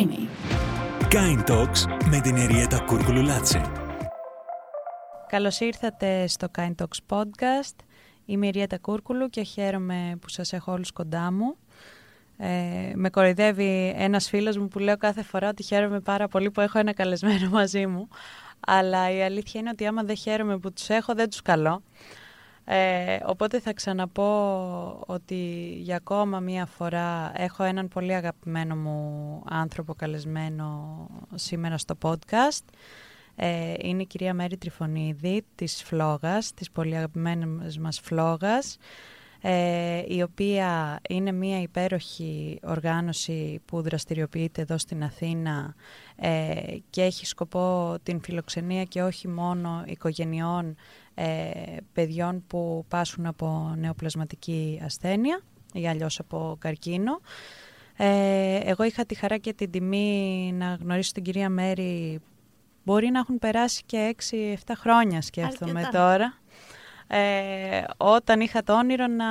Creamy. Kind Talks με την Εριέτα Κούρκουλου Λάτση. Καλώς ήρθατε στο Kind Talks Podcast. Είμαι η Εριέτα Κούρκουλου και χαίρομαι που σας έχω όλους κοντά μου. Ε, με κοροϊδεύει ένας φίλος μου που λέω κάθε φορά ότι χαίρομαι πάρα πολύ που έχω ένα καλεσμένο μαζί μου. Αλλά η αλήθεια είναι ότι άμα δεν χαίρομαι που τους έχω δεν τους καλώ. Ε, οπότε θα ξαναπώ ότι για ακόμα μία φορά έχω έναν πολύ αγαπημένο μου άνθρωπο καλεσμένο σήμερα στο podcast. Ε, είναι η κυρία Μέρη Τριφωνίδη της Φλόγας, της πολύ αγαπημένης μας Φλόγας, ε, η οποία είναι μία υπέροχη οργάνωση που δραστηριοποιείται εδώ στην Αθήνα ε, και έχει σκοπό την φιλοξενία και όχι μόνο οικογενειών ε, παιδιών που πάσουν από νεοπλασματική ασθένεια ή αλλιώς από καρκίνο. Ε, εγώ είχα τη χαρά και την τιμή να γνωρίσω την κυρία Μέρη μπορεί να έχουν περάσει και 6-7 χρόνια σκέφτομαι τώρα. Ε, όταν είχα το όνειρο να,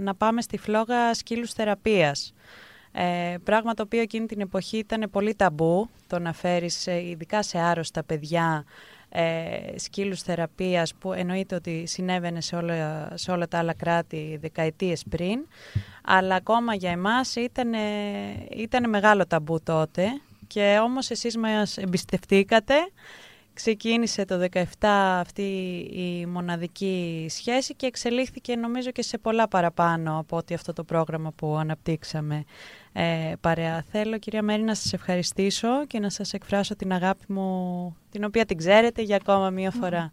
να πάμε στη φλόγα σκύλους θεραπείας. Ε, πράγμα το οποίο εκείνη την εποχή ήταν πολύ ταμπού, το να φέρεις ειδικά σε άρρωστα παιδιά ε, σκύλους θεραπείας που εννοείται ότι συνέβαινε σε όλα, σε όλα τα άλλα κράτη δεκαετίες πριν αλλά ακόμα για εμάς ήταν, ήταν μεγάλο ταμπού τότε και όμως εσείς μας εμπιστευτήκατε Ξεκίνησε το 17 αυτή η μοναδική σχέση και εξελίχθηκε νομίζω και σε πολλά παραπάνω από ότι αυτό το πρόγραμμα που αναπτύξαμε ε, παρέα. Θέλω κυρία Μέρη να σας ευχαριστήσω και να σας εκφράσω την αγάπη μου την οποία την ξέρετε για ακόμα μία φορά.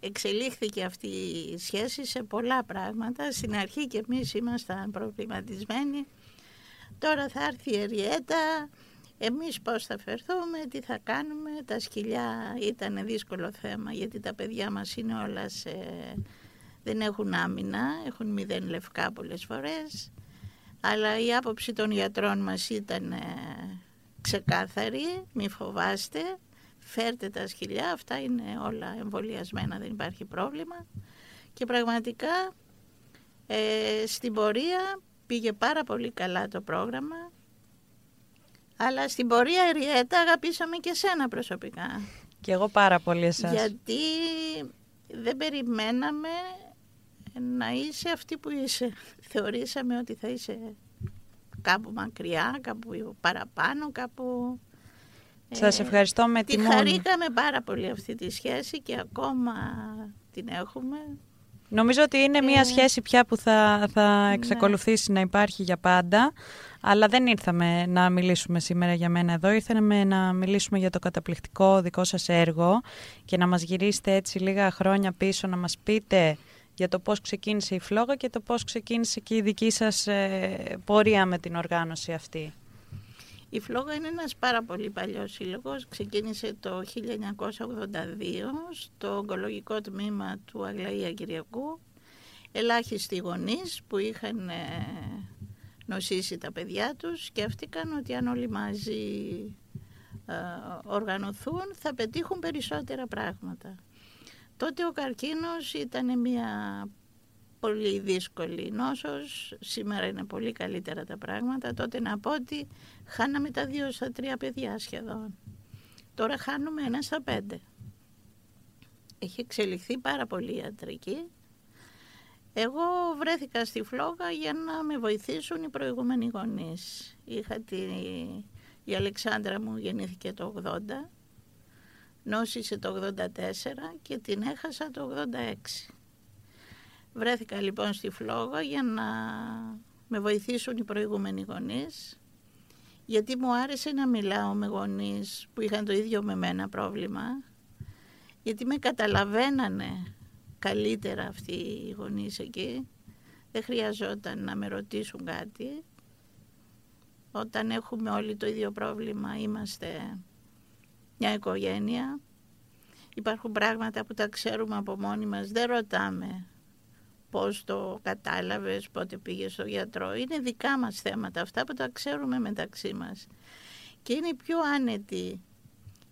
Εξελίχθηκε αυτή η σχέση σε πολλά πράγματα. Στην αρχή και εμείς ήμασταν προβληματισμένοι. Τώρα θα έρθει η Εριέτα, εμείς πώς θα φερθούμε, τι θα κάνουμε. Τα σκυλιά ήταν δύσκολο θέμα γιατί τα παιδιά μας είναι όλα σε... δεν έχουν άμυνα, έχουν μηδέν λευκά πολλές φορές. Αλλά η άποψη των γιατρών μας ήταν ε, ξεκάθαρη, μη φοβάστε, φέρτε τα σκυλιά, αυτά είναι όλα εμβολιασμένα, δεν υπάρχει πρόβλημα. Και πραγματικά ε, στην πορεία πήγε πάρα πολύ καλά το πρόγραμμα. Αλλά στην πορεία Εριέτα αγαπήσαμε και σένα προσωπικά. Και εγώ πάρα πολύ εσάς. Γιατί δεν περιμέναμε να είσαι αυτή που είσαι. Θεωρήσαμε ότι θα είσαι κάπου μακριά, κάπου παραπάνω, κάπου... Σας ε, ευχαριστώ με τη χαρήκαμε πάρα πολύ αυτή τη σχέση και ακόμα την έχουμε. Νομίζω ότι είναι μια ε, σχέση πια που θα, θα ναι. εξακολουθήσει να υπάρχει για πάντα. Αλλά δεν ήρθαμε να μιλήσουμε σήμερα για μένα εδώ. Ήρθαμε να μιλήσουμε για το καταπληκτικό δικό σας έργο και να μας γυρίσετε έτσι λίγα χρόνια πίσω να μας πείτε για το πώς ξεκίνησε η Φλόγα και το πώς ξεκίνησε και η δική σας ε, πορεία με την οργάνωση αυτή. Η Φλόγα είναι ένας πάρα πολύ παλιός σύλλογος. Ξεκίνησε το 1982 στο ογκολογικό τμήμα του Αγλαία Κυριακού. Ελάχιστοι γονείς που είχαν ε, νοσήσει τα παιδιά τους σκέφτηκαν ότι αν όλοι μαζί ε, οργανωθούν θα πετύχουν περισσότερα πράγματα. Τότε ο καρκίνος ήταν μια πολύ δύσκολη νόσος, σήμερα είναι πολύ καλύτερα τα πράγματα. Τότε να πω ότι χάναμε τα δύο στα τρία παιδιά σχεδόν. Τώρα χάνουμε ένα στα πέντε. Έχει εξελιχθεί πάρα πολύ η ιατρική. Εγώ βρέθηκα στη Φλόγα για να με βοηθήσουν οι προηγούμενοι γονείς. Είχα τη... Η Αλεξάνδρα μου γεννήθηκε το 80 νόσησε το 84 και την έχασα το 86. Βρέθηκα λοιπόν στη Φλόγα για να με βοηθήσουν οι προηγούμενοι γονείς γιατί μου άρεσε να μιλάω με γονείς που είχαν το ίδιο με μένα πρόβλημα γιατί με καταλαβαίνανε καλύτερα αυτοί οι γονείς εκεί δεν χρειαζόταν να με ρωτήσουν κάτι όταν έχουμε όλοι το ίδιο πρόβλημα είμαστε μια οικογένεια. Υπάρχουν πράγματα που τα ξέρουμε από μόνοι μας, δεν ρωτάμε πώς το κατάλαβες, πότε πήγες στο γιατρό. Είναι δικά μας θέματα, αυτά που τα ξέρουμε μεταξύ μας. Και είναι πιο άνετη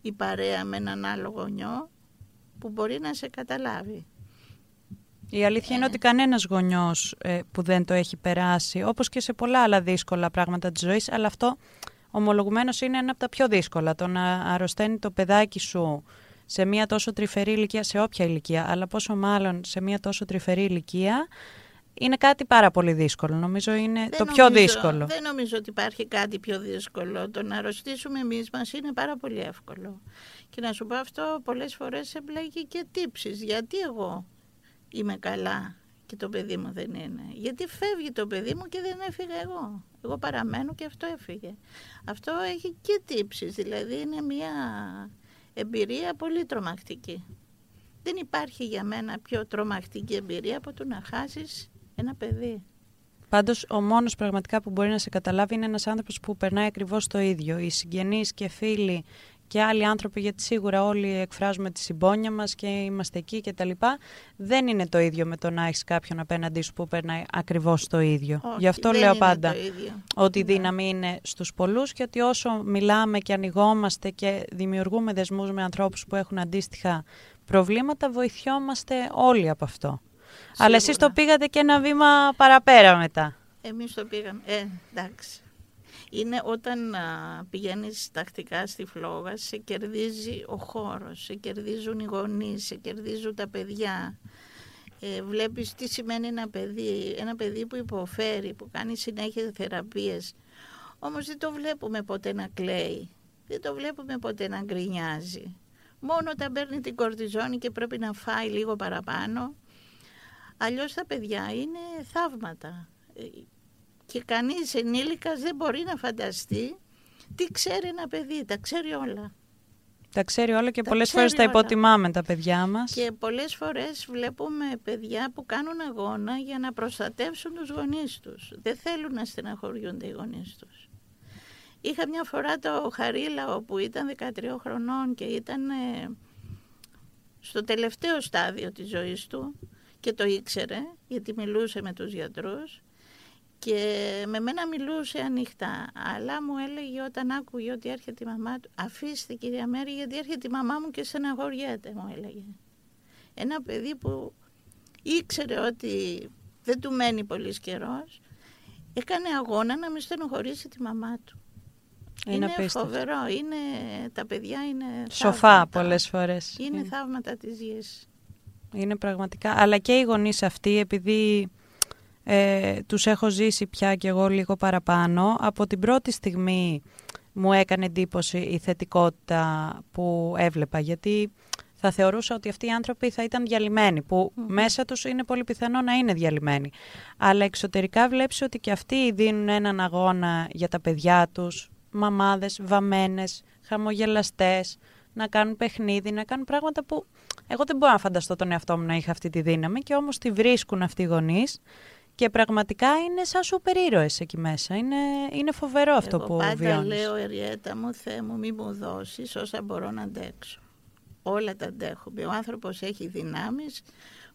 η παρέα με έναν άλλο γονιό που μπορεί να σε καταλάβει. Η αλήθεια είναι ότι κανένας γονιός ε, που δεν το έχει περάσει, όπως και σε πολλά άλλα δύσκολα πράγματα της ζωής, αλλά αυτό ομολογουμένως είναι ένα από τα πιο δύσκολα. Το να αρρωσταίνει το παιδάκι σου σε μια τόσο τρυφερή ηλικία, σε όποια ηλικία, αλλά πόσο μάλλον σε μια τόσο τρυφερή ηλικία, είναι κάτι πάρα πολύ δύσκολο. Νομίζω είναι το πιο δύσκολο. Δεν νομίζω ότι υπάρχει κάτι πιο δύσκολο. Το να αρρωστήσουμε εμείς μας είναι πάρα πολύ εύκολο. Και να σου πω αυτό, πολλές φορές εμπλέκει και τύψεις. Γιατί εγώ είμαι καλά και το παιδί μου δεν είναι; Γιατί φεύγει το παιδί μου και δεν έφυγα εγώ; Εγώ παραμένω και αυτό έφυγε. Αυτό έχει και τύψεις, δηλαδή είναι μια εμπειρία πολύ τρομακτική. Δεν υπάρχει για μένα πιο τρομακτική εμπειρία από το να χάσεις ένα παιδί. Πάντως, ο μόνος πραγματικά που μπορεί να σε καταλάβει είναι ένας άνθρωπος που περνάει ακριβώς το ίδιο. Οι συγγενείς και φίλοι και άλλοι άνθρωποι, γιατί σίγουρα όλοι εκφράζουμε τη συμπόνια μας και είμαστε εκεί κτλ. Δεν είναι το ίδιο με το να έχεις κάποιον απέναντί σου που περνάει ακριβώς το ίδιο. Όχι, Γι' αυτό δεν λέω είναι πάντα το ίδιο. ότι η Ναι. δύναμη είναι στους πολλούς και ότι όσο μιλάμε και ανοιγόμαστε και δημιουργούμε δεσμούς με ανθρώπους που έχουν αντίστοιχα προβλήματα, βοηθιόμαστε όλοι από αυτό. Αλλά εσείς το Σίγουρα. πήγατε και ένα βήμα παραπέρα μετά. Εμείς το πήγαμε. Ε, εντάξει. Είναι όταν α, πηγαίνεις τακτικά στη φλόγα, σε κερδίζει ο χώρος, σε κερδίζουν οι γονείς, σε κερδίζουν τα παιδιά. Ε, βλέπεις τι σημαίνει ένα παιδί, ένα παιδί που υποφέρει, που κάνει συνέχεια θεραπείες. Όμως δεν το βλέπουμε ποτέ να κλαίει, δεν το βλέπουμε ποτέ να γκρινιάζει. Μόνο όταν παίρνει την κορτιζόνη και πρέπει να φάει λίγο παραπάνω, Αλλιώς τα παιδιά είναι θαύματα. Ε, Και κανείς ενήλικας δεν μπορεί να φανταστεί τι ξέρει ένα παιδί. Τα ξέρει όλα. Τα ξέρει όλα και Τα πολλές φορές τα ξέρει όλα. υποτιμάμε τα παιδιά μας. Και πολλές φορές βλέπουμε παιδιά που κάνουν αγώνα για να προστατεύσουν τους γονείς τους. Δεν θέλουν να στεναχωριούνται οι γονείς τους. Είχα μια φορά το Χαρίλαο που ήταν 13 χρονών και ήταν ε, στο τελευταίο στάδιο της ζωής του και το ήξερε γιατί μιλούσε με τους γιατρούς και με μένα μιλούσε ανοιχτά αλλά μου έλεγε όταν άκουγε ότι έρχεται η μαμά του αφήστε κυρία Μέρη γιατί έρχεται η μαμά μου και στεναχωριέται μου έλεγε ένα παιδί που ήξερε ότι δεν του μένει πολύς καιρός, έκανε αγώνα να μην στενοχωρήσει τη μαμά του. Είναι Είναι, απίστευτο. φοβερό. Είναι, τα παιδιά είναι Σοφά θαύματα. πολλές φορές. Είναι θαύματα της γης. Είναι πραγματικά. Αλλά και οι γονείς αυτοί, επειδή ε, τους έχω ζήσει πια κι εγώ λίγο παραπάνω, από την πρώτη στιγμή μου έκανε εντύπωση η θετικότητα που έβλεπα. Γιατί θα θεωρούσα ότι αυτοί οι άνθρωποι θα ήταν διαλυμένοι, που μέσα τους είναι πολύ πιθανό να είναι διαλυμένοι. Αλλά εξωτερικά βλέπεις ότι και αυτοί δίνουν έναν αγώνα για τα παιδιά τους, μαμάδες, βαμμένες, χαμογελαστές, να κάνουν παιχνίδι, να κάνουν πράγματα που εγώ δεν μπορώ να φανταστώ τον εαυτό μου να είχα αυτή τη δύναμη και όμως τη βρίσκουν αυτοί οι γονείς και πραγματικά είναι σαν σούπερ ήρωες εκεί μέσα. Είναι, είναι φοβερό αυτό Εγώ που πάντα βιώνεις. λέω, Εριέτα μου, Θεέ μου, μη μου δώσεις όσα μπορώ να αντέξω. Όλα τα αντέχουμε. Ο άνθρωπος έχει δυνάμεις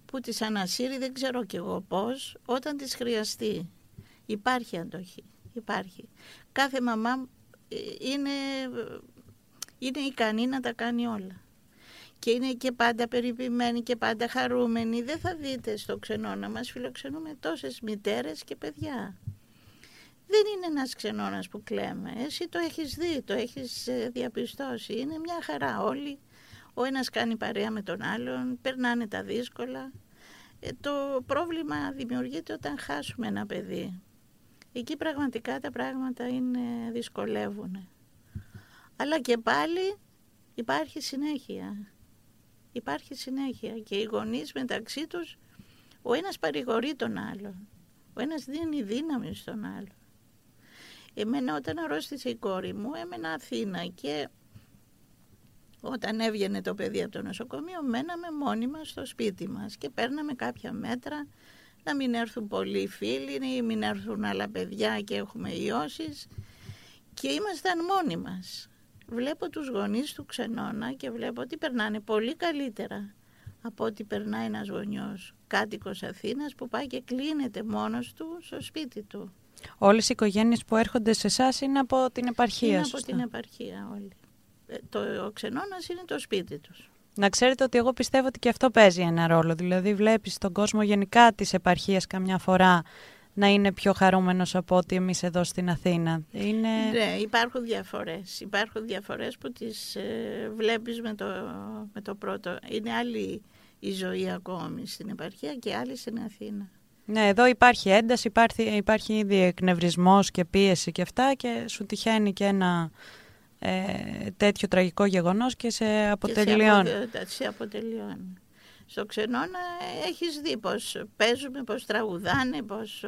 που τις ανασύρει, δεν ξέρω κι εγώ πώς, όταν τις χρειαστεί. Υπάρχει αντοχή. Υπάρχει. Κάθε μαμά ε, είναι, είναι ικανή να τα κάνει όλα. Και είναι και πάντα περιποιημένη και πάντα χαρούμενη. Δεν θα δείτε στο ξενώνα μας φιλοξενούμε τόσες μητέρες και παιδιά. Δεν είναι ένας ξενώνας που κλαίμε. Εσύ το έχεις δει, το έχεις ε, διαπιστώσει. Είναι μια χαρά όλοι. Ο ένας κάνει παρέα με τον άλλον, περνάνε τα δύσκολα. Ε, το πρόβλημα δημιουργείται όταν χάσουμε ένα παιδί. Εκεί πραγματικά τα πράγματα είναι, δυσκολεύουν. Αλλά και πάλι υπάρχει συνέχεια. Υπάρχει συνέχεια και οι γονείς μεταξύ τους ο ένας παρηγορεί τον άλλον. Ο ένας δίνει δύναμη στον άλλον. Εμένα όταν αρρώστησε η κόρη μου έμενα Αθήνα και όταν έβγαινε το παιδί από το νοσοκομείο μέναμε μόνοι μας στο σπίτι μας και παίρναμε κάποια μέτρα να μην έρθουν πολλοί φίλοι ή μην έρθουν άλλα παιδιά και έχουμε ιώσεις και ήμασταν μόνοι μας. Βλέπω τους γονείς του ξενώνα και βλέπω ότι περνάνε πολύ καλύτερα από ότι περνάει ένας γονιός κάτοικος Αθήνας που πάει και κλείνεται μόνος του στο σπίτι του. Όλες οι οικογένειες που έρχονται σε εσάς είναι από την επαρχία, Είναι από σωστά. την επαρχία όλοι. Ε, Το, ο ξενώνας είναι το σπίτι τους. Να ξέρετε ότι εγώ πιστεύω ότι και αυτό παίζει ένα ρόλο. Δηλαδή βλέπεις τον κόσμο γενικά της επαρχίας καμιά φορά να είναι πιο χαρούμενος από ότι εμείς εδώ στην Αθήνα. Είναι... Ναι, υπάρχουν διαφορές. Υπάρχουν διαφορές που τις ε, βλέπεις με το, με το πρώτο. Είναι άλλη η ζωή ακόμη στην επαρχία και άλλη στην Αθήνα. Ναι, εδώ υπάρχει ένταση, υπάρχει, υπάρχει ήδη εκνευρισμός και πίεση και αυτά και σου τυχαίνει και ένα ε, τέτοιο τραγικό γεγονός και σε αποτελειώνει. Και σε, αποτελειώνει. Στο ξενώνα έχεις δει πώς παίζουμε, πώς τραγουδάνε, πώς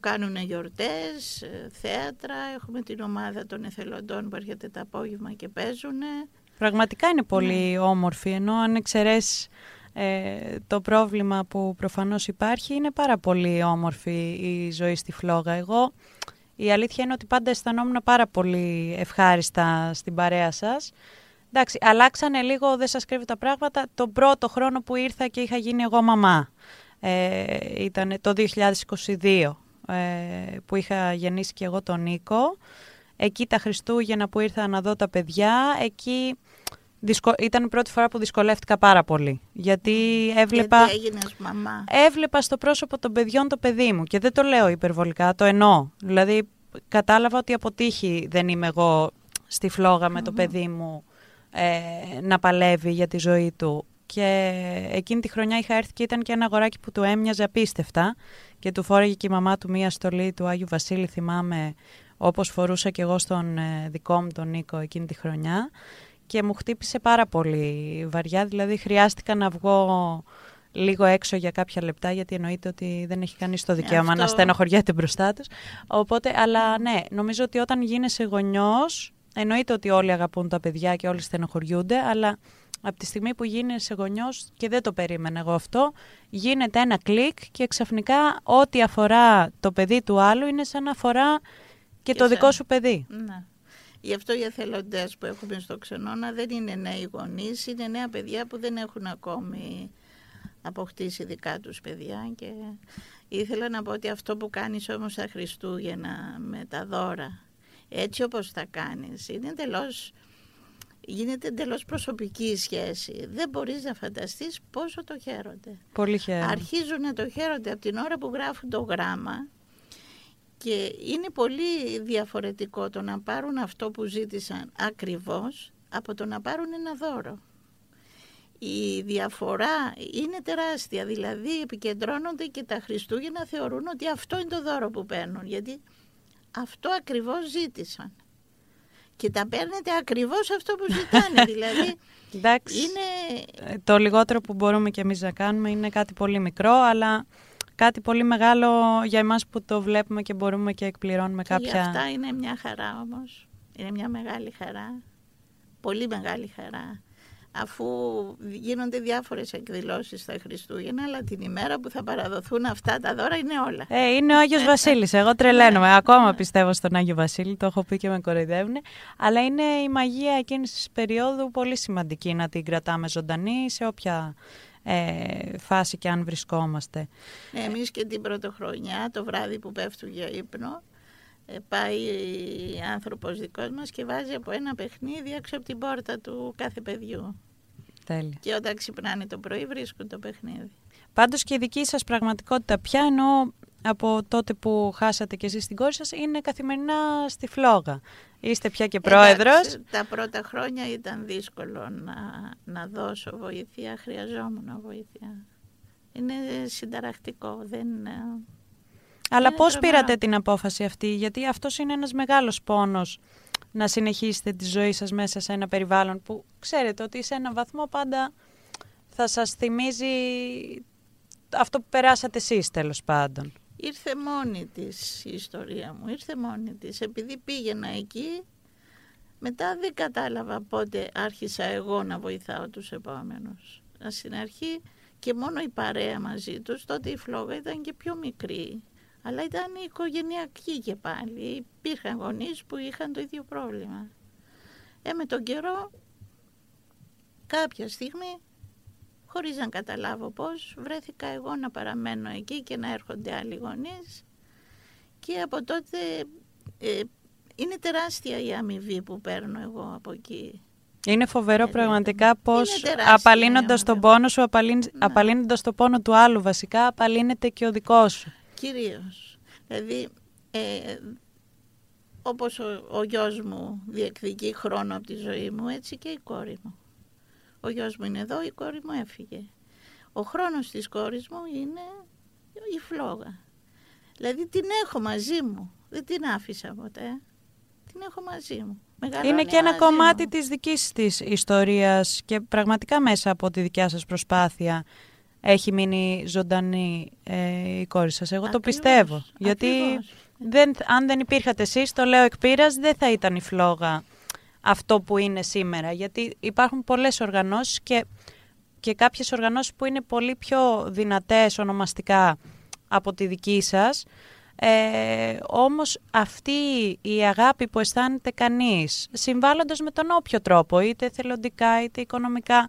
κάνουν γιορτές, ε, θέατρα. Έχουμε την ομάδα των εθελοντών που έρχεται το απόγευμα και παίζουν. Πραγματικά είναι πολύ ναι. όμορφη, ενώ αν εξαιρέσεις ε, το πρόβλημα που προφανώς υπάρχει, είναι πάρα πολύ όμορφη η ζωή στη Φλόγα. Εγώ η αλήθεια είναι ότι πάντα αισθανόμουν πάρα πολύ ευχάριστα στην παρέα σας. Εντάξει, αλλάξανε λίγο, δεν σας κρύβω τα πράγματα, τον πρώτο χρόνο που ήρθα και είχα γίνει εγώ μαμά. Ε, ήταν το 2022 ε, που είχα γεννήσει και εγώ τον Νίκο. Εκεί τα Χριστούγεννα που ήρθα να δω τα παιδιά, εκεί ήταν η πρώτη φορά που δυσκολεύτηκα πάρα πολύ. Γιατί έβλεπα... Γιατί έγινες μαμά; Έβλεπα στο πρόσωπο των παιδιών το παιδί μου και δεν το λέω υπερβολικά, το εννοώ. Δηλαδή κατάλαβα ότι αποτύχει δεν είμαι εγώ στη φλόγα με το παιδί μου ε, να παλεύει για τη ζωή του. Και εκείνη τη χρονιά είχα έρθει και ήταν και ένα αγοράκι που του έμοιαζε απίστευτα και του φόρεγε και η μαμά του μία στολή του Άγιου Βασίλη, θυμάμαι, όπως φορούσα και εγώ στον ε, δικό μου τον Νίκο εκείνη τη χρονιά και μου χτύπησε πάρα πολύ βαριά, δηλαδή χρειάστηκα να βγω λίγο έξω για κάποια λεπτά, γιατί εννοείται ότι δεν έχει κανείς το δικαίωμα Αυτό... να στενοχωριέται μπροστά τους. Οπότε, αλλά ναι, νομίζω ότι όταν γίνεσαι γονιός, εννοείται ότι όλοι αγαπούν τα παιδιά και όλοι στενοχωριούνται, αλλά από τη στιγμή που γίνεσαι γονιός και δεν το περίμενα εγώ αυτό, γίνεται ένα κλικ και ξαφνικά ό,τι αφορά το παιδί του άλλου είναι σαν να αφορά και, το δικό σου παιδί. Ναι. Γι' αυτό οι εθελοντές που έχουμε στο Ξενώνα δεν είναι νέοι γονείς, είναι νέα παιδιά που δεν έχουν ακόμη αποκτήσει δικά τους παιδιά και ήθελα να πω ότι αυτό που κάνεις όμως τα Χριστούγεννα με τα δώρα έτσι όπως τα κάνεις είναι εντελώς γίνεται εντελώς προσωπική σχέση. Δεν μπορείς να φανταστείς πόσο το χαίρονται. Πολύ χαίρονται. Αρχίζουν να το χαίρονται από την ώρα που γράφουν το γράμμα και είναι πολύ διαφορετικό το να πάρουν αυτό που ζήτησαν ακριβώς από το να πάρουν ένα δώρο. Η διαφορά είναι τεράστια, δηλαδή επικεντρώνονται και τα Χριστούγεννα θεωρούν ότι αυτό είναι το δώρο που παίρνουν, γιατί αυτό ακριβώς ζήτησαν. Και τα παίρνετε ακριβώς αυτό που ζητάνε, δηλαδή Εντάξει, είναι... Το λιγότερο που μπορούμε και εμείς να κάνουμε είναι κάτι πολύ μικρό, αλλά κάτι πολύ μεγάλο για εμάς που το βλέπουμε και μπορούμε και εκπληρώνουμε και κάποια... αυτά είναι μια χαρά όμως. Είναι μια μεγάλη χαρά. Πολύ μεγάλη χαρά. Αφού γίνονται διάφορες εκδηλώσεις στα Χριστούγεννα, αλλά την ημέρα που θα παραδοθούν αυτά τα δώρα είναι όλα. Ε, είναι ο Άγιος Βασίλης. Εγώ τρελαίνομαι. Ακόμα πιστεύω στον Άγιο Βασίλη, το έχω πει και με κοροϊδεύουν. Αλλά είναι η μαγεία εκείνης της περίοδου πολύ σημαντική να την κρατάμε ζωντανή σε όποια ε, φάση και αν βρισκόμαστε. Εμείς και την πρωτοχρονιά, το βράδυ που πέφτουν για ύπνο, ε, πάει άνθρωπος δικός μας και βάζει από ένα παιχνίδι έξω από την πόρτα του κάθε παιδιού. Τέλεια. Και όταν ξυπνάνε το πρωί βρίσκουν το παιχνίδι. Πάντως και η δική σας πραγματικότητα πια ενώ από τότε που χάσατε και εσείς την κόρη σας είναι καθημερινά στη φλόγα. Είστε πια και πρόεδρος. τα πρώτα χρόνια ήταν δύσκολο να, να δώσω βοήθεια, χρειαζόμουν βοήθεια. Είναι συνταρακτικό, δεν... Ε, Αλλά πώς πήρατε την απόφαση αυτή, γιατί αυτός είναι ένας μεγάλος πόνος να συνεχίσετε τη ζωή σας μέσα σε ένα περιβάλλον που ξέρετε ότι σε ένα βαθμό πάντα θα σας θυμίζει αυτό που περάσατε εσείς τέλος πάντων. Ήρθε μόνη της η ιστορία μου, ήρθε μόνη της. Επειδή πήγαινα εκεί, μετά δεν κατάλαβα πότε άρχισα εγώ να βοηθάω τους επόμενους. Στην αρχή και μόνο η παρέα μαζί τους, τότε η φλόγα ήταν και πιο μικρή. Αλλά ήταν οικογενειακή και πάλι. Υπήρχαν γονείς που είχαν το ίδιο πρόβλημα. Ε, με τον καιρό, κάποια στιγμή χωρίς να καταλάβω πώς, βρέθηκα εγώ να παραμένω εκεί και να έρχονται άλλοι γονείς και από τότε ε, είναι τεράστια η αμοιβή που παίρνω εγώ από εκεί. Είναι φοβερό πραγματικά πώς απαλύνοντας τον πόνο σου, απαλύνοντας τον πόνο του άλλου βασικά, απαλύνεται και ο δικός σου. Κυρίως. Δηλαδή, ε, όπως ο, ο γιος μου διεκδικεί χρόνο από τη ζωή μου, έτσι και η κόρη μου. Ο γιος μου είναι εδώ, η κόρη μου έφυγε. Ο χρόνος της κόρης μου είναι η φλόγα. Δηλαδή την έχω μαζί μου, δεν την άφησα ποτέ. Την έχω μαζί μου. Μεγαλώνει Είναι και ένα μαζί κομμάτι μου. της δικής της ιστορίας και πραγματικά μέσα από τη δικιά σας προσπάθεια έχει μείνει ζωντανή ε, η κόρη σας. Εγώ το Ακριβώς, πιστεύω. Γιατί ακριβώς. δεν, αν δεν υπήρχατε εσείς, το λέω εκ πείρας, δεν θα ήταν η φλόγα αυτό που είναι σήμερα. Γιατί υπάρχουν πολλές οργανώσεις και, και κάποιες οργανώσεις που είναι πολύ πιο δυνατές ονομαστικά από τη δική σας. Ε, όμως αυτή η αγάπη που αισθάνεται κανείς, συμβάλλοντας με τον όποιο τρόπο, είτε θελοντικά είτε οικονομικά,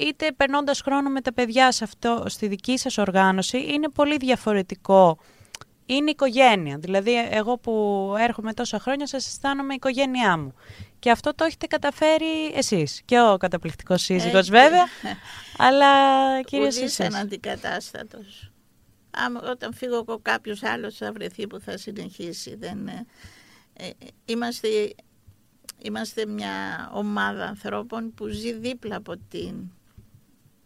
είτε περνώντας χρόνο με τα παιδιά σε αυτό, στη δική σας οργάνωση, είναι πολύ διαφορετικό. Είναι οικογένεια. Δηλαδή, εγώ που έρχομαι τόσα χρόνια, σας αισθάνομαι η οικογένειά μου. Και αυτό το έχετε καταφέρει εσείς. Και ο καταπληκτικός σύζυγος Έτσι. βέβαια, αλλά κυρίως Ουδής εσείς. αναντικατάστατος. Άμα, όταν φύγω εγώ κάποιος άλλος θα βρεθεί που θα συνεχίσει. Δεν, ε, ε, είμαστε, είμαστε μια ομάδα ανθρώπων που ζει δίπλα από, την,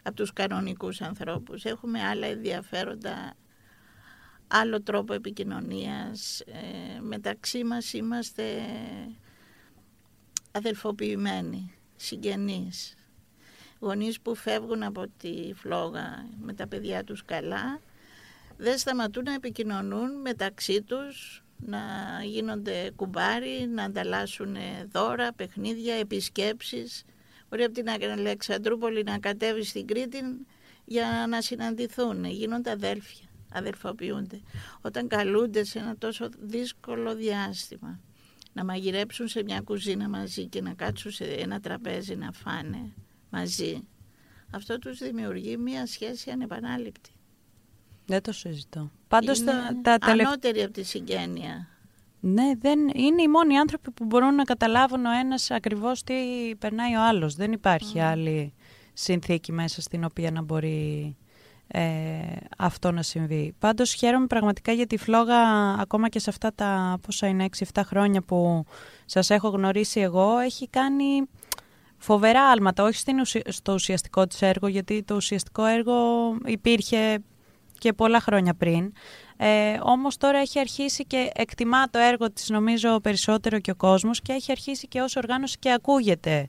από τους κανονικούς ανθρώπους. Έχουμε άλλα ενδιαφέροντα, άλλο τρόπο επικοινωνίας. Ε, μεταξύ μας είμαστε αδελφοποιημένοι, συγγενείς. Γονείς που φεύγουν από τη φλόγα με τα παιδιά τους καλά, δεν σταματούν να επικοινωνούν μεταξύ τους, να γίνονται κουμπάρι, να ανταλλάσσουν δώρα, παιχνίδια, επισκέψεις. Μπορεί από την Αλεξανδρούπολη να κατέβει στην Κρήτη για να συναντηθούν, γίνονται αδέλφια, αδελφοποιούνται. Όταν καλούνται σε ένα τόσο δύσκολο διάστημα, να μαγειρέψουν σε μια κουζίνα μαζί και να κάτσουν σε ένα τραπέζι να φάνε μαζί, αυτό τους δημιουργεί μια σχέση ανεπανάληπτη. Δεν το συζητώ. Πάντως είναι τα, τα τελευ- ανώτερη από τη συγγένεια. Ναι, δεν, είναι οι μόνοι άνθρωποι που μπορούν να καταλάβουν ο ένας ακριβώς τι περνάει ο άλλος. Δεν υπάρχει άλλη συνθήκη μέσα στην οποία να μπορεί ε, αυτό να συμβεί. Πάντως χαίρομαι πραγματικά για τη φλόγα ακόμα και σε αυτά τα πόσα είναι 6-7 χρόνια που σας έχω γνωρίσει εγώ έχει κάνει φοβερά άλματα, όχι στην ουσια- στο ουσιαστικό της έργο γιατί το ουσιαστικό έργο υπήρχε και πολλά χρόνια πριν. Ε, όμως τώρα έχει αρχίσει και εκτιμά το έργο της νομίζω περισσότερο και ο κόσμος και έχει αρχίσει και ως οργάνωση και ακούγεται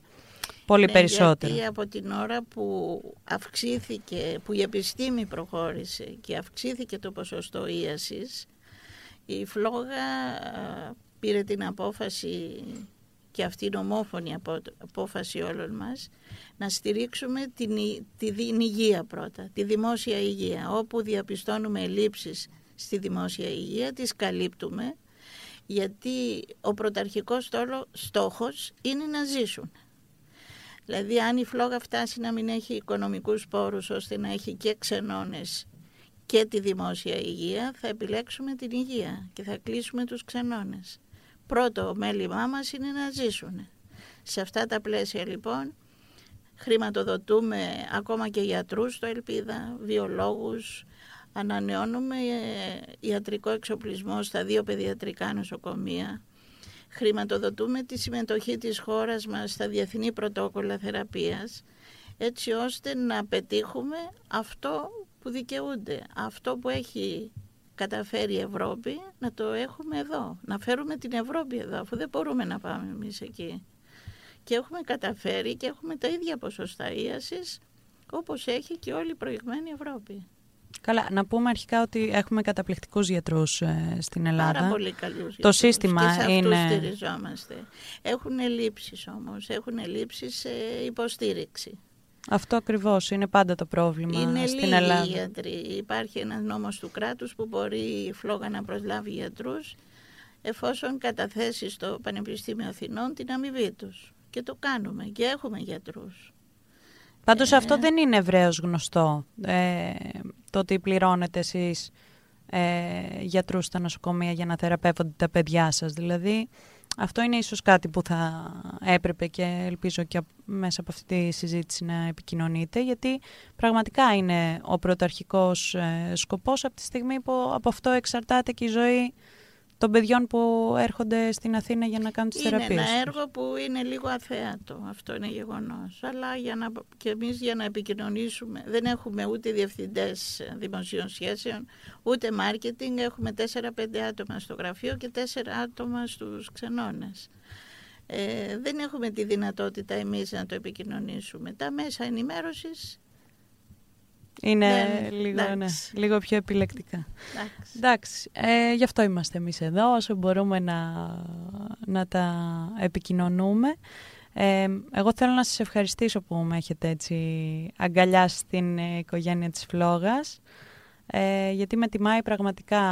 πολύ Ναι, περισσότερο. Γιατί από την ώρα που αυξήθηκε, που η επιστήμη προχώρησε και αυξήθηκε το ποσοστό ίασης, η Φλόγα α, πήρε την απόφαση και αυτή η ομόφωνη απο- απόφαση όλων μας να στηρίξουμε την, ι- τη, την υγεία πρώτα, τη δημόσια υγεία. Όπου διαπιστώνουμε ελλείψεις στη δημόσια υγεία, τις καλύπτουμε γιατί ο πρωταρχικός στόλο- στόχος είναι να ζήσουν. Δηλαδή αν η φλόγα φτάσει να μην έχει οικονομικούς πόρους ώστε να έχει και ξενώνες και τη δημόσια υγεία, θα επιλέξουμε την υγεία και θα κλείσουμε τους ξενώνες. Πρώτο μέλημά μας είναι να ζήσουν. Σε αυτά τα πλαίσια λοιπόν χρηματοδοτούμε ακόμα και γιατρούς στο Ελπίδα, βιολόγους, ανανεώνουμε ε, ιατρικό εξοπλισμό στα δύο παιδιατρικά νοσοκομεία, χρηματοδοτούμε τη συμμετοχή της χώρας μας στα διεθνή πρωτόκολλα θεραπείας, έτσι ώστε να πετύχουμε αυτό που δικαιούνται, αυτό που έχει καταφέρει η Ευρώπη, να το έχουμε εδώ, να φέρουμε την Ευρώπη εδώ, αφού δεν μπορούμε να πάμε εμείς εκεί. Και έχουμε καταφέρει και έχουμε τα ίδια ποσοστά ίασης, όπως έχει και όλη η προηγμένη Ευρώπη. Καλά, να πούμε αρχικά ότι έχουμε καταπληκτικούς γιατρούς ε, στην Ελλάδα. Πάρα πολύ καλούς Το γιατρούς σύστημα και σε αυτούς είναι- στηριζόμαστε. Έχουν ελλείψεις όμως, έχουν ελλείψεις σε υποστήριξη. Αυτό ακριβώς είναι πάντα το πρόβλημα Είναι στην λίγοι Ελλάδα. οι γιατροί. Υπάρχει ένας νόμος του κράτους που μπορεί η φλόγα να προσλάβει γιατρούς εφόσον καταθέσει στο Πανεπιστήμιο Αθηνών την αμοιβή τους. Και το κάνουμε και έχουμε γιατρούς. Πάντως Ε. αυτό δεν είναι ευρέως γνωστό, ε, το ότι πληρώνετε εσείς ε, γιατρούς στα νοσοκομεία για να θεραπεύονται τα παιδιά σας. Δηλαδή, αυτό είναι ίσως κάτι που θα έπρεπε και ελπίζω και μέσα από αυτή τη συζήτηση να επικοινωνείτε, γιατί πραγματικά είναι ο πρωταρχικός ε, σκοπός από τη στιγμή που από αυτό εξαρτάται και η ζωή των παιδιών που έρχονται στην Αθήνα για να κάνουν τις είναι θεραπείες. Είναι ένα έργο που είναι λίγο αθέατο, αυτό είναι γεγονός. Αλλά για να, και εμείς για να επικοινωνήσουμε, δεν έχουμε ούτε διευθυντές δημοσίων σχέσεων, ούτε μάρκετινγκ, έχουμε 4-5 άτομα στο γραφείο και 4 άτομα στους ξενώνες. Ε, δεν έχουμε τη δυνατότητα εμείς να το επικοινωνήσουμε. Τα μέσα ενημέρωσης είναι ναι, λίγο, ναι, λίγο πιο επιλεκτικά. Εντάξει. Ε, γι' αυτό είμαστε εμείς εδώ, όσο μπορούμε να, να τα επικοινωνούμε. Ε, εγώ θέλω να σας ευχαριστήσω που με έχετε έτσι αγκαλιάσει στην οικογένεια της Φλόγας. Ε, γιατί με τιμάει πραγματικά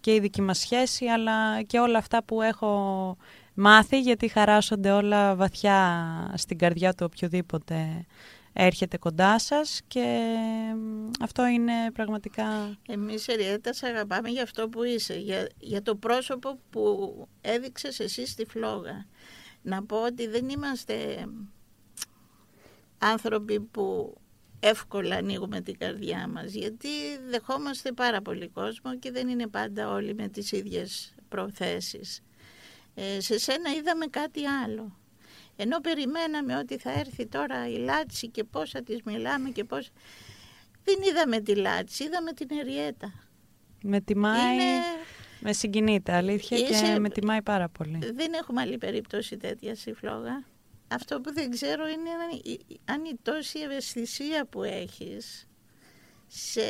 και η δική μας σχέση αλλά και όλα αυτά που έχω μάθει γιατί χαράσσονται όλα βαθιά στην καρδιά του οποιοδήποτε έρχεται κοντά σας και αυτό είναι πραγματικά... Εμείς Εριέτα σε αγαπάμε για αυτό που είσαι, για, για το πρόσωπο που έδειξες εσύ στη φλόγα. Να πω ότι δεν είμαστε άνθρωποι που εύκολα ανοίγουμε την καρδιά μας γιατί δεχόμαστε πάρα πολύ κόσμο και δεν είναι πάντα όλοι με τις ίδιες προθέσεις. Ε, σε σένα είδαμε κάτι άλλο. Ενώ περιμέναμε ότι θα έρθει τώρα η Λάτση και πώς θα της μιλάμε και πώς... Δεν είδαμε τη Λάτση, είδαμε την Εριέτα. Με τιμάει, Είναι... με συγκινείται αλήθεια και με τιμάει πάρα πολύ. Δεν έχουμε άλλη περίπτωση τέτοια στη φλόγα. Αυτό που δεν ξέρω είναι αν η τόση ευαισθησία που έχεις σε...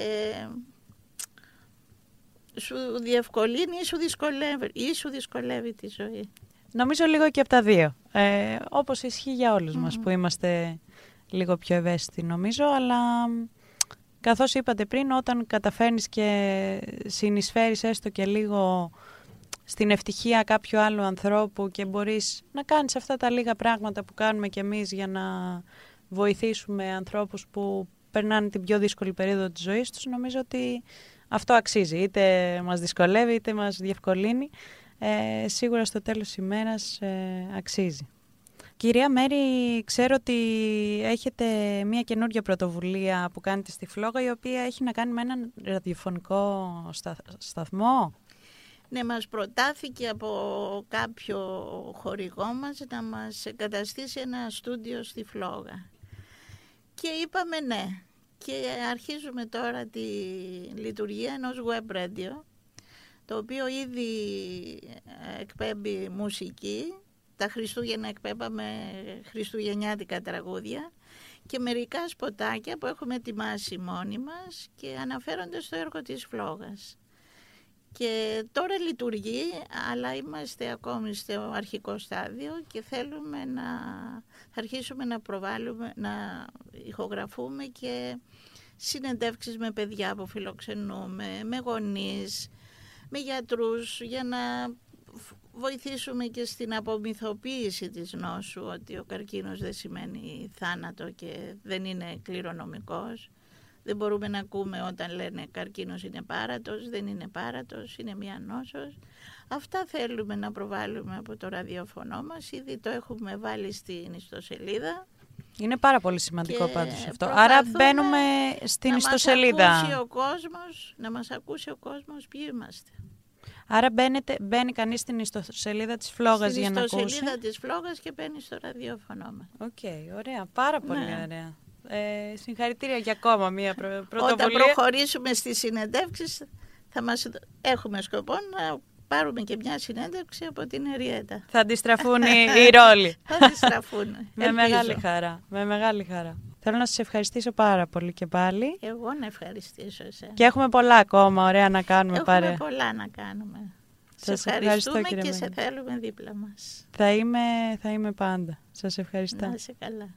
σου διευκολύνει ή σου δυσκολεύει, ή σου δυσκολεύει τη ζωή. Νομίζω λίγο και από τα δύο. Ε, όπως ισχύει για όλους μας που είμαστε λίγο πιο ευαίσθητοι νομίζω, αλλά καθώς είπατε πριν, όταν καταφέρνεις και συνεισφέρεις έστω και λίγο στην ευτυχία κάποιου άλλου ανθρώπου και μπορείς να κάνεις αυτά τα λίγα πράγματα που κάνουμε κι εμείς για να βοηθήσουμε ανθρώπους που περνάνε την πιο δύσκολη περίοδο της ζωής τους, νομίζω ότι αυτό αξίζει. Είτε μας δυσκολεύει, είτε μας διευκολύνει ε, σίγουρα στο τέλος της ημέρας ε, αξίζει. Κυρία Μέρη, ξέρω ότι έχετε μια καινούργια πρωτοβουλία που κάνετε στη Φλόγα, η οποία έχει να κάνει με έναν ραδιοφωνικό σταθμό. Ναι, μας προτάθηκε από κάποιο χορηγό μας να μας εγκαταστήσει ένα στούντιο στη Φλόγα. Και είπαμε ναι. Και αρχίζουμε τώρα τη λειτουργία ενός web radio το οποίο ήδη ε, εκπέμπει μουσική. Τα Χριστούγεννα εκπέμπαμε χριστουγεννιάτικα τραγούδια και μερικά σποτάκια που έχουμε ετοιμάσει μόνοι μας και αναφέρονται στο έργο της Φλόγας. Και τώρα λειτουργεί, αλλά είμαστε ακόμη στο αρχικό στάδιο και θέλουμε να αρχίσουμε να προβάλλουμε, να ηχογραφούμε και συνεντεύξεις με παιδιά που φιλοξενούμε, με γονείς, με γιατρούς για να βοηθήσουμε και στην απομυθοποίηση της νόσου ότι ο καρκίνος δεν σημαίνει θάνατο και δεν είναι κληρονομικός. Δεν μπορούμε να ακούμε όταν λένε καρκίνος είναι πάρατος, δεν είναι πάρατος, είναι μία νόσος. Αυτά θέλουμε να προβάλλουμε από το ραδιοφωνό μας, ήδη το έχουμε βάλει στην ιστοσελίδα. Είναι πάρα πολύ σημαντικό πάντως αυτό. Άρα μπαίνουμε στην να ιστοσελίδα. Μας ακούσει ο κόσμος, να μας ακούσει ο κόσμος ποιοι είμαστε. Άρα μπαίνετε, μπαίνει κανείς στην ιστοσελίδα της Φλόγας για να ακούσει. Στην ιστοσελίδα της Φλόγας και μπαίνει στο ραδιόφωνο μας. OK, okay, ωραία. Πάρα πολύ ναι. ωραία. Ε, συγχαρητήρια για ακόμα μία πρωτοβουλία. Όταν προχωρήσουμε στις συνεντεύξεις θα μας έχουμε σκοπό να πάρουμε και μια συνέντευξη από την Εριέτα. Θα αντιστραφούν οι, οι ρόλοι. θα αντιστραφούν. με μεγάλη χαρά. Με μεγάλη χαρά. Θέλω να σας ευχαριστήσω πάρα πολύ και πάλι. Εγώ να ευχαριστήσω εσένα. Και έχουμε πολλά ακόμα ωραία να κάνουμε έχουμε παρέ. Έχουμε πολλά να κάνουμε. Σας ευχαριστούμε και σε θέλουμε δίπλα μας. Θα είμαι, θα είμαι πάντα. Σας ευχαριστώ. Να είσαι καλά.